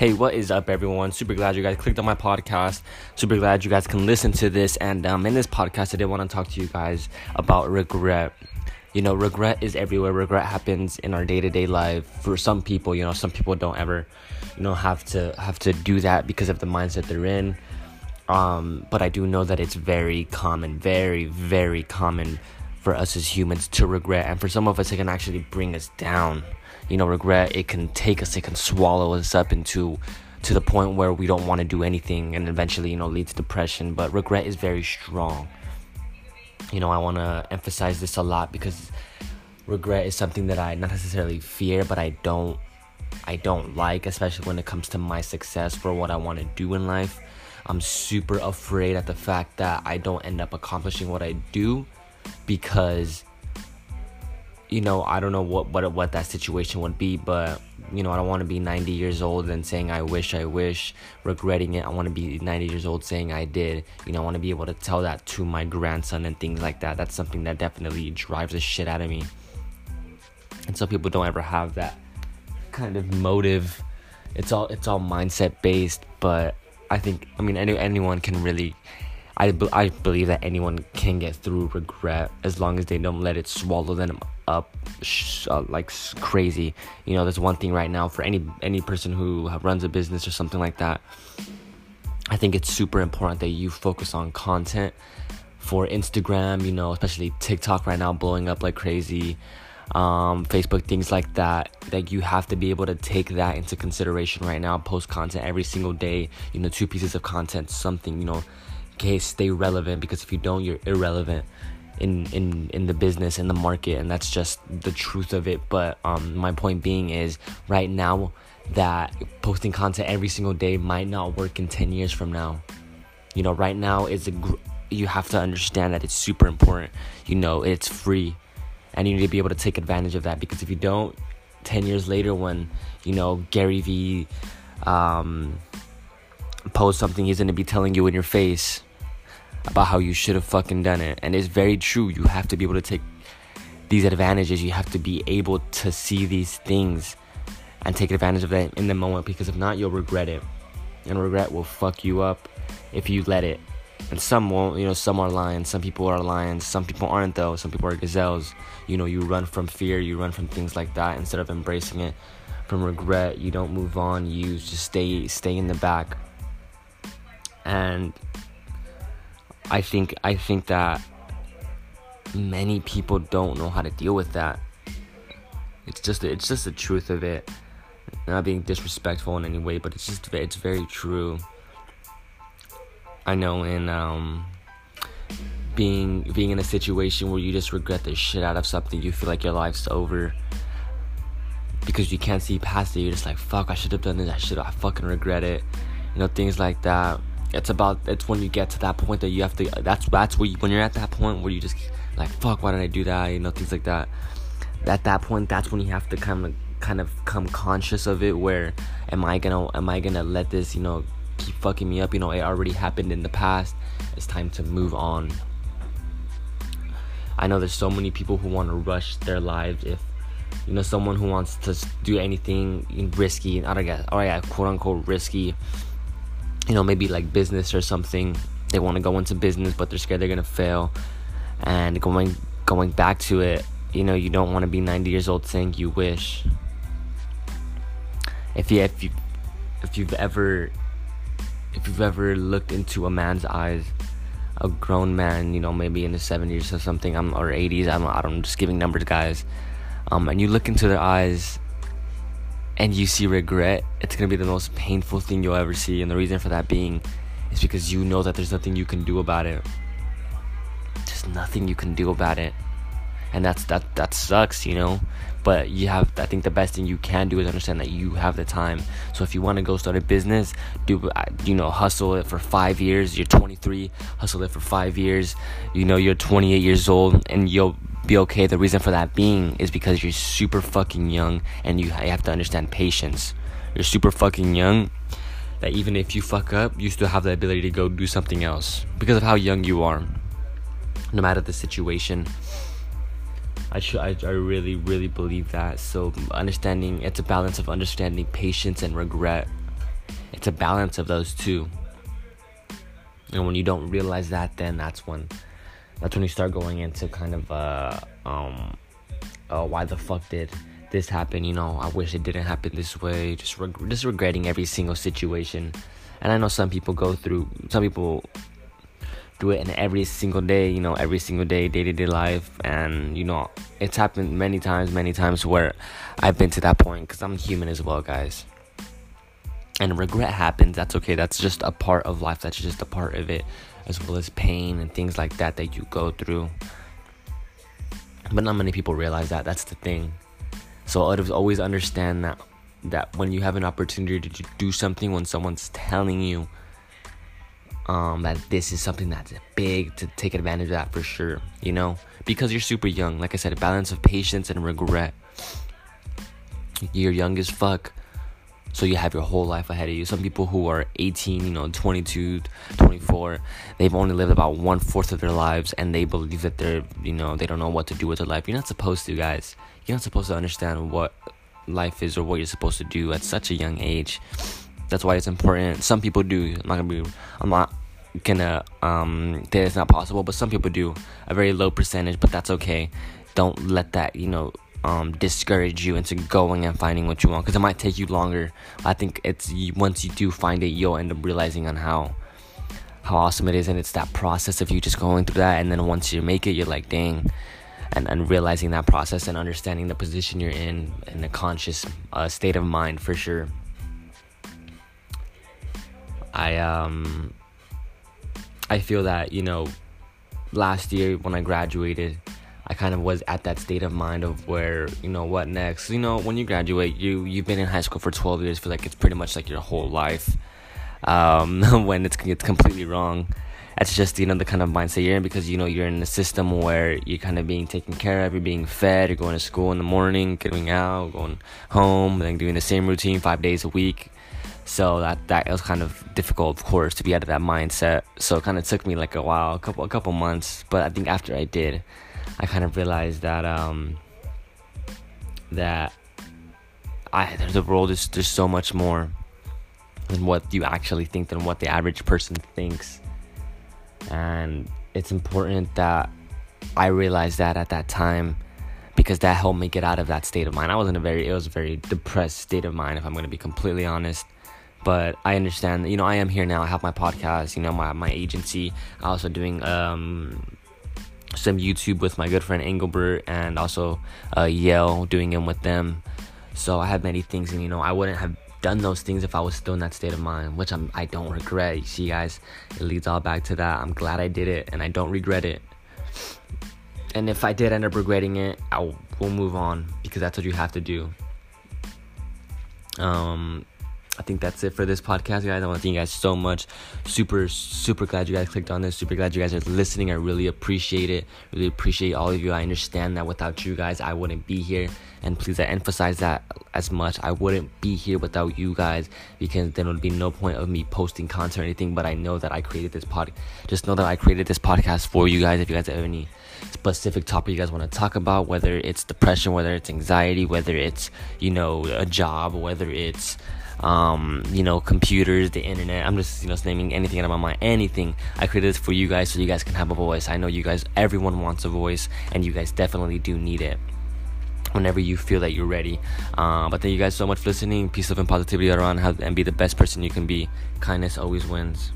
Hey, what is up, everyone? Super glad you guys clicked on my podcast. Super glad you guys can listen to this. And um, in this podcast, I did want to talk to you guys about regret. You know, regret is everywhere. Regret happens in our day to day life. For some people, you know, some people don't ever, you know, have to have to do that because of the mindset they're in. Um, but I do know that it's very common, very, very common for us as humans to regret. And for some of us, it can actually bring us down. You know, regret, it can take us, it can swallow us up into to the point where we don't want to do anything and eventually, you know, lead to depression. But regret is very strong. You know, I want to emphasize this a lot because regret is something that I not necessarily fear, but I don't I don't like, especially when it comes to my success for what I want to do in life. I'm super afraid at the fact that I don't end up accomplishing what I do because you know, I don't know what what what that situation would be, but you know, I don't want to be 90 years old and saying I wish, I wish, regretting it. I want to be 90 years old saying I did. You know, I want to be able to tell that to my grandson and things like that. That's something that definitely drives the shit out of me. And some people don't ever have that kind of motive. It's all it's all mindset based, but I think I mean any anyone can really I, I believe that anyone can get through regret as long as they don't let it swallow them up sh- uh, like crazy. You know, there's one thing right now for any any person who runs a business or something like that. I think it's super important that you focus on content for Instagram, you know, especially TikTok right now blowing up like crazy. Um, Facebook, things like that, that you have to be able to take that into consideration right now. Post content every single day, you know, two pieces of content, something, you know, case stay relevant because if you don't, you're irrelevant in in in the business in the market and that's just the truth of it. But um my point being is right now that posting content every single day might not work in 10 years from now. You know right now is a gr- you have to understand that it's super important. You know it's free and you need to be able to take advantage of that because if you don't 10 years later when you know Gary Vee um post something he's going to be telling you in your face about how you should have fucking done it. And it's very true. You have to be able to take these advantages. You have to be able to see these things and take advantage of that in the moment because if not, you'll regret it. And regret will fuck you up if you let it. And some won't, you know, some are lions, some people are lions, some people aren't though, some people are gazelles. You know, you run from fear, you run from things like that instead of embracing it. From regret, you don't move on, you just stay stay in the back. And I think I think that many people don't know how to deal with that. It's just it's just the truth of it. Not being disrespectful in any way, but it's just it's very true. I know in um, being being in a situation where you just regret the shit out of something, you feel like your life's over because you can't see past it. You're just like, fuck, I should have done this. I should. I fucking regret it. You know, things like that it's about it's when you get to that point that you have to that's that's where you, when you're at that point where you just like fuck why did i do that? You know things like that. At that point that's when you have to kind of kind of come conscious of it where am i gonna am i gonna let this you know keep fucking me up? You know it already happened in the past. It's time to move on. I know there's so many people who want to rush their lives if you know someone who wants to do anything risky and i don't get oh yeah quote unquote risky you know, maybe like business or something. They want to go into business, but they're scared they're gonna fail. And going going back to it, you know, you don't want to be 90 years old saying you wish. If you if you if you've ever if you've ever looked into a man's eyes, a grown man, you know, maybe in his 70s or something, I'm or 80s, I'm I don't I'm just giving numbers, guys. Um, and you look into their eyes and you see regret, it's gonna be the most painful thing you'll ever see. And the reason for that being is because you know that there's nothing you can do about it. There's nothing you can do about it. And that's that that sucks, you know. But you have I think the best thing you can do is understand that you have the time. So if you want to go start a business, do you know hustle it for 5 years. You're 23, hustle it for 5 years. You know you're 28 years old and you'll be okay. The reason for that being is because you're super fucking young and you have to understand patience. You're super fucking young that even if you fuck up, you still have the ability to go do something else because of how young you are. No matter the situation. I, sh- I, I really, really believe that. So, understanding it's a balance of understanding patience and regret. it's a balance of those two. And when you don't realize that, then that's when that's when you start going into kind of uh um uh, why the fuck did this happen? You know, I wish it didn't happen this way. Just reg- just regretting every single situation. And I know some people go through. Some people do it in every single day. You know, every single day, day to day life. And you know, it's happened many times, many times where I've been to that point because I'm human as well, guys. And regret happens. That's okay. That's just a part of life. That's just a part of it, as well as pain and things like that that you go through. But not many people realize that. That's the thing. So always understand that that when you have an opportunity to do something, when someone's telling you um, that this is something that's big, to take advantage of that for sure. You know, because you're super young. Like I said, a balance of patience and regret. You're young as fuck. So you have your whole life ahead of you. Some people who are 18, you know, 22, 24, they've only lived about one fourth of their lives, and they believe that they're, you know, they don't know what to do with their life. You're not supposed to, guys. You're not supposed to understand what life is or what you're supposed to do at such a young age. That's why it's important. Some people do. I'm not gonna be. I'm not gonna um say it's not possible, but some people do. A very low percentage, but that's okay. Don't let that, you know, um, discourage you into going and finding what you want because it might take you longer. I think it's once you do find it, you'll end up realizing on how how awesome it is, and it's that process of you just going through that, and then once you make it, you're like, dang. And, and realizing that process and understanding the position you're in in a conscious uh, state of mind for sure. I um I feel that you know last year when I graduated I kind of was at that state of mind of where you know what next. You know, when you graduate, you you've been in high school for 12 years. Feel like it's pretty much like your whole life. Um, when it's it's completely wrong. That's just you know the kind of mindset you're in because you know you're in a system where you're kind of being taken care of. You're being fed. You're going to school in the morning, getting out, going home, then doing the same routine five days a week. So that that was kind of difficult, of course, to be out of that mindset. So it kind of took me like a while, a couple a couple months. But I think after I did I kind of realized that um, that I the world is there's so much more than what you actually think than what the average person thinks, and it's important that I realized that at that time because that helped me get out of that state of mind. I was in a very it was a very depressed state of mind if I'm going to be completely honest. But I understand, that you know, I am here now. I have my podcast, you know, my my agency. I'm also doing um some YouTube with my good friend Engelbert and also uh, Yale doing them with them. So I have many things, and you know, I wouldn't have done those things if I was still in that state of mind, which I'm I don't regret. You see, guys, it leads all back to that. I'm glad I did it, and I don't regret it. And if I did end up regretting it, I will move on because that's what you have to do. Um, I think that's it for this podcast, guys. I want to thank you guys so much. Super, super glad you guys clicked on this. Super glad you guys are listening. I really appreciate it. Really appreciate all of you. I understand that without you guys, I wouldn't be here. And please, I emphasize that as much. I wouldn't be here without you guys because then there would be no point of me posting content or anything. But I know that I created this pod. Just know that I created this podcast for you guys. If you guys have any specific topic you guys want to talk about, whether it's depression, whether it's anxiety, whether it's you know a job, whether it's um, you know, computers, the internet. I'm just, you know, naming anything out of my mind. Anything. I created this for you guys so you guys can have a voice. I know you guys, everyone wants a voice, and you guys definitely do need it whenever you feel that you're ready. Uh, but thank you guys so much for listening. Peace, love, and positivity around, and be the best person you can be. Kindness always wins.